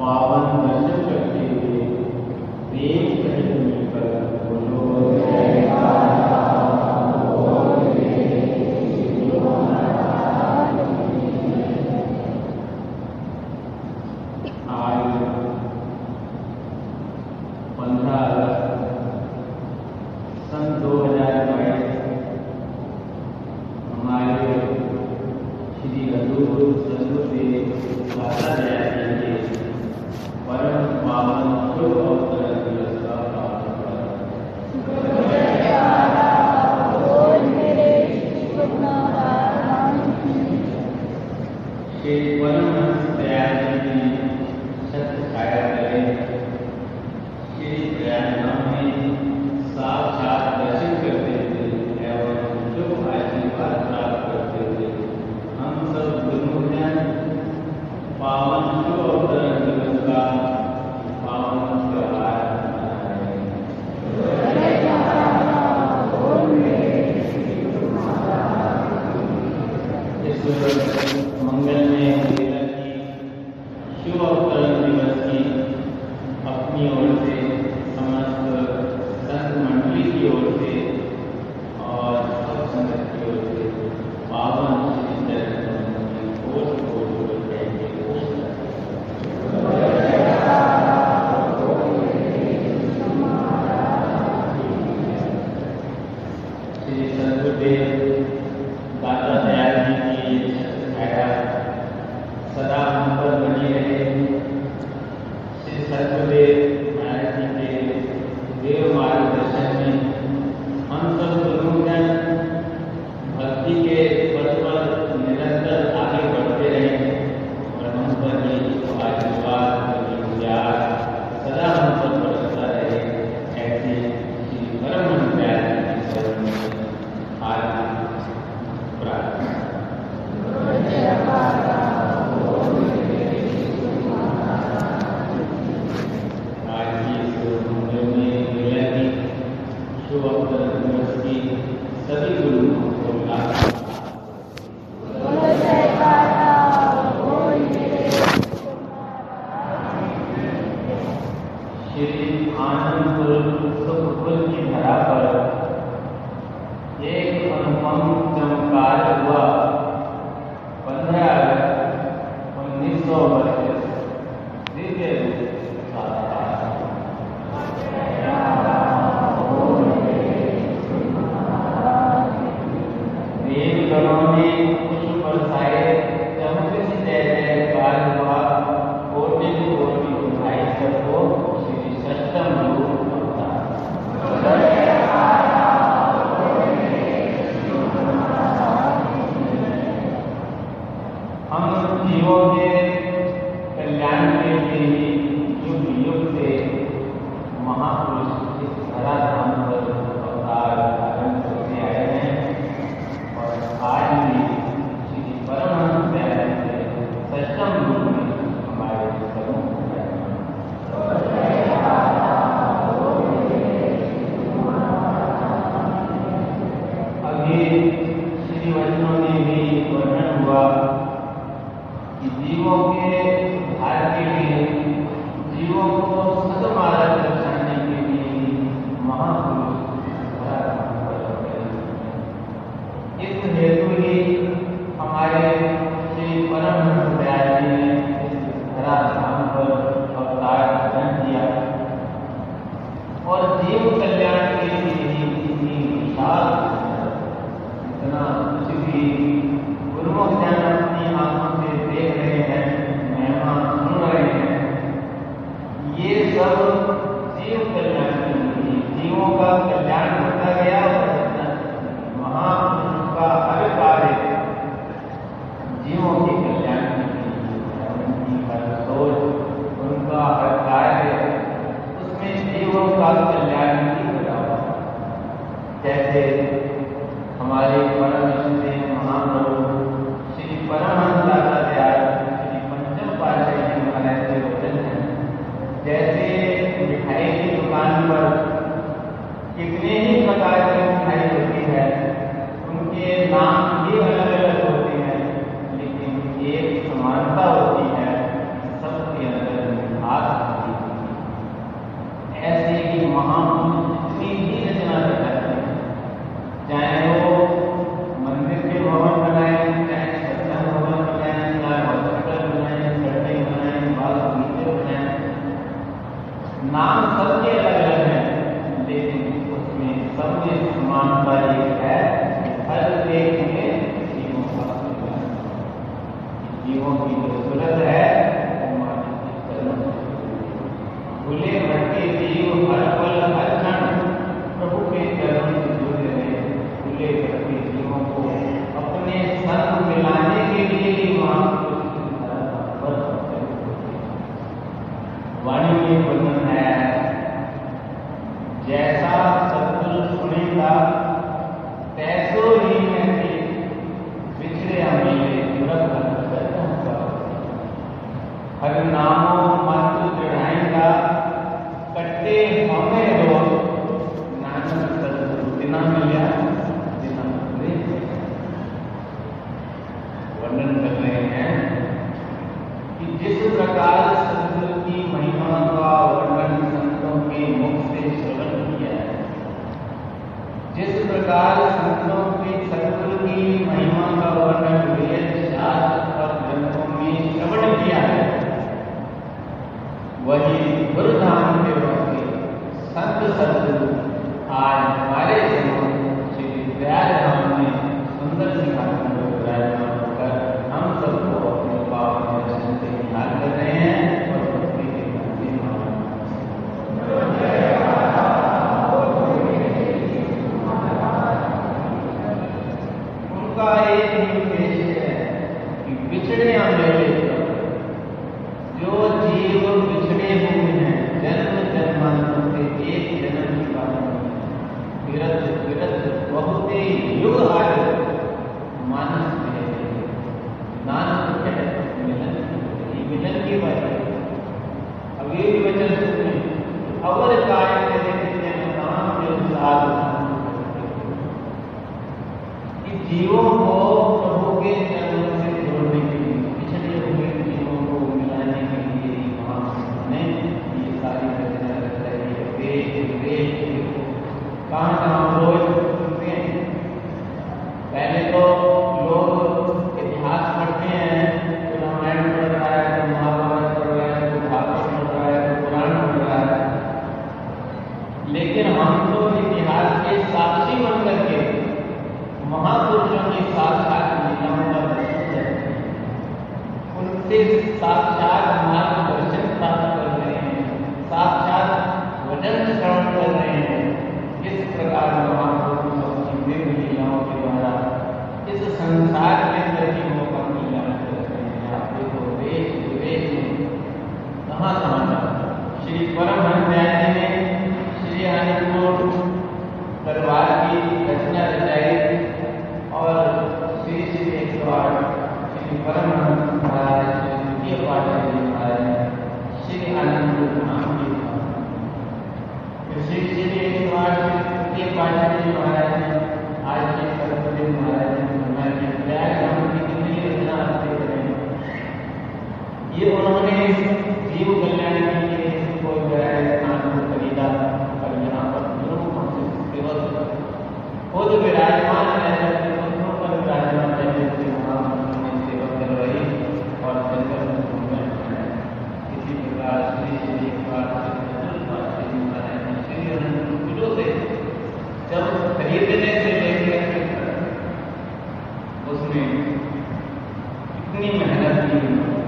पावन दर्शन करते हुए वेद कहीं पर बोलो 听得 कि जीवों के भाग्य के लिए जीवों को सद मार्ग है। Bye. जीवों को प्रभु के में जीव कल्याण के लिए इसको जो खरीदा पर यहाँ पर खुद विराजमान है दूसरों पर विराजमान है, जिससे वहाँ में सेवा कर रही और जंगल में इसी प्रकार श्री श्री से जब खरीदने से लेकर उसने इतनी मेहनत की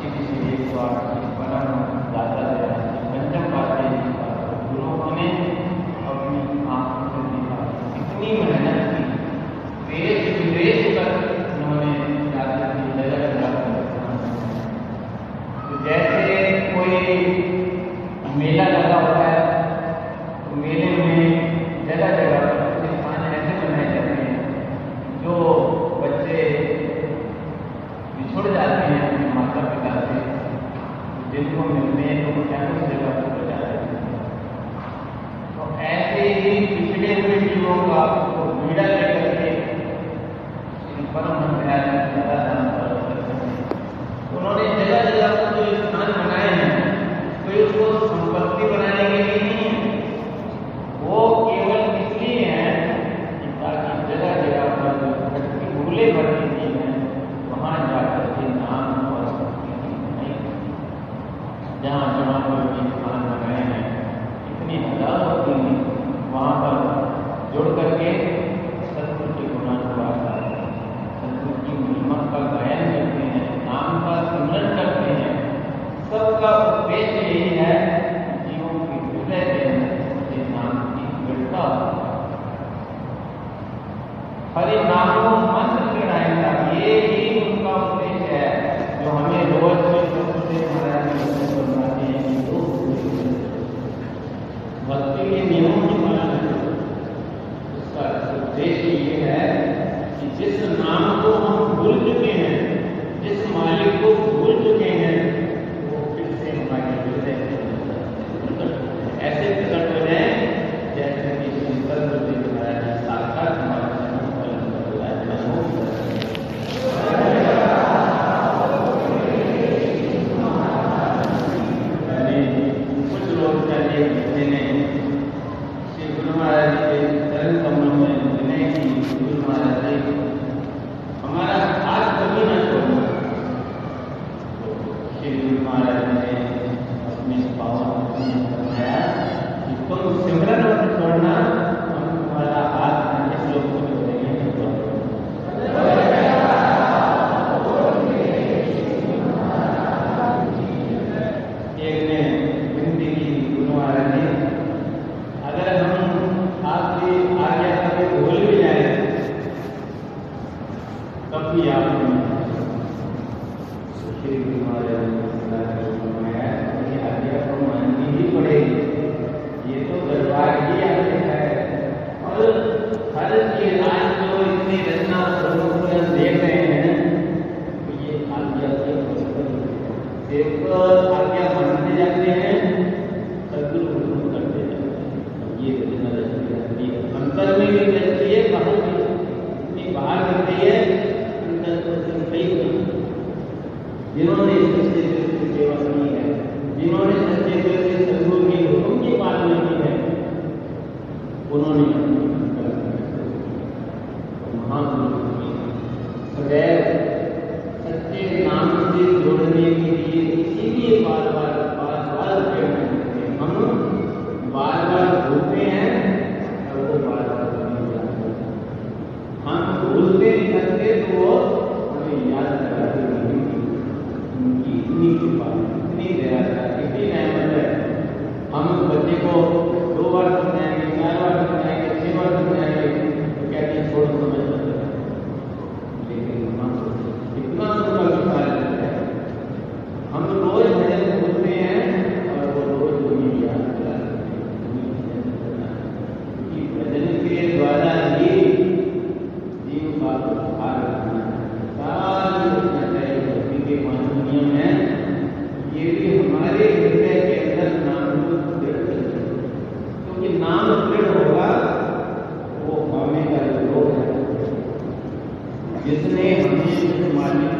TV 刷。इंडिविजुअलों का पीड़ा लेकर के परम न्याय नहीं देना चाहिए हैं तीन अहमद हम बच्चे को दो बार समझा humano.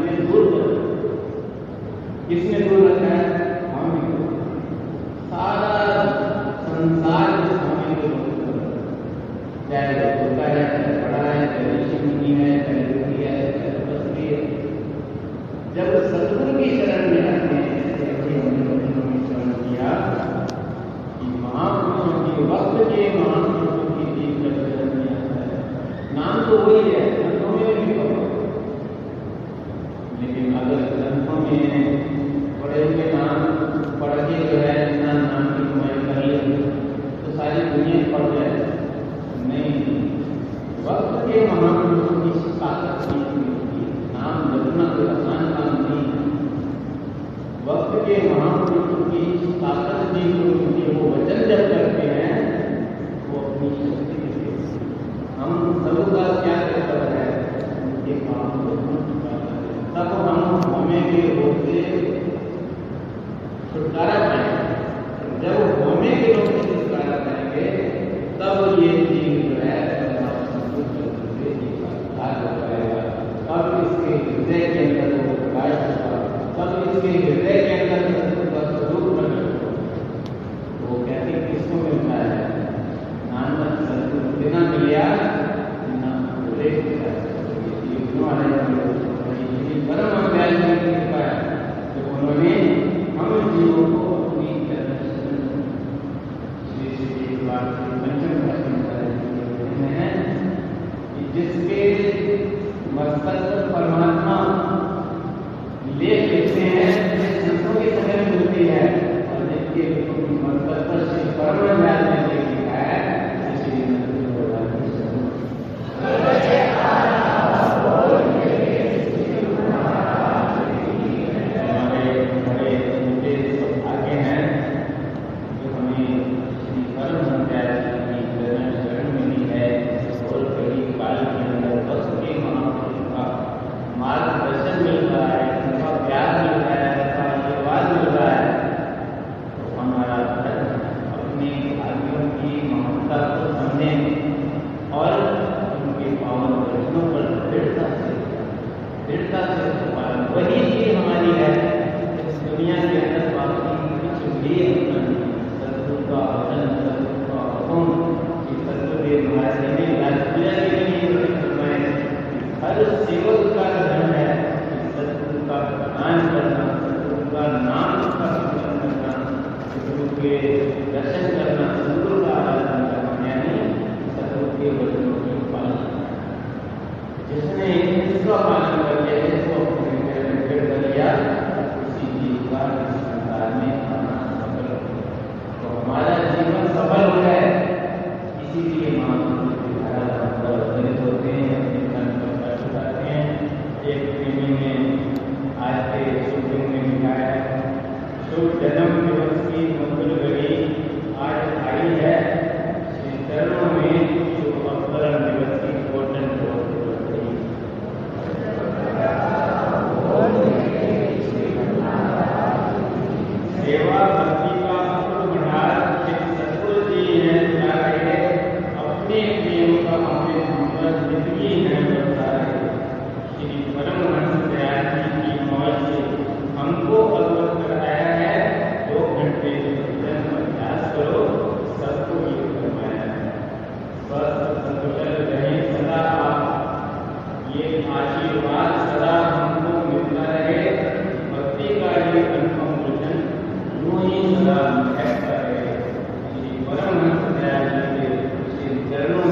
তারা Tenemos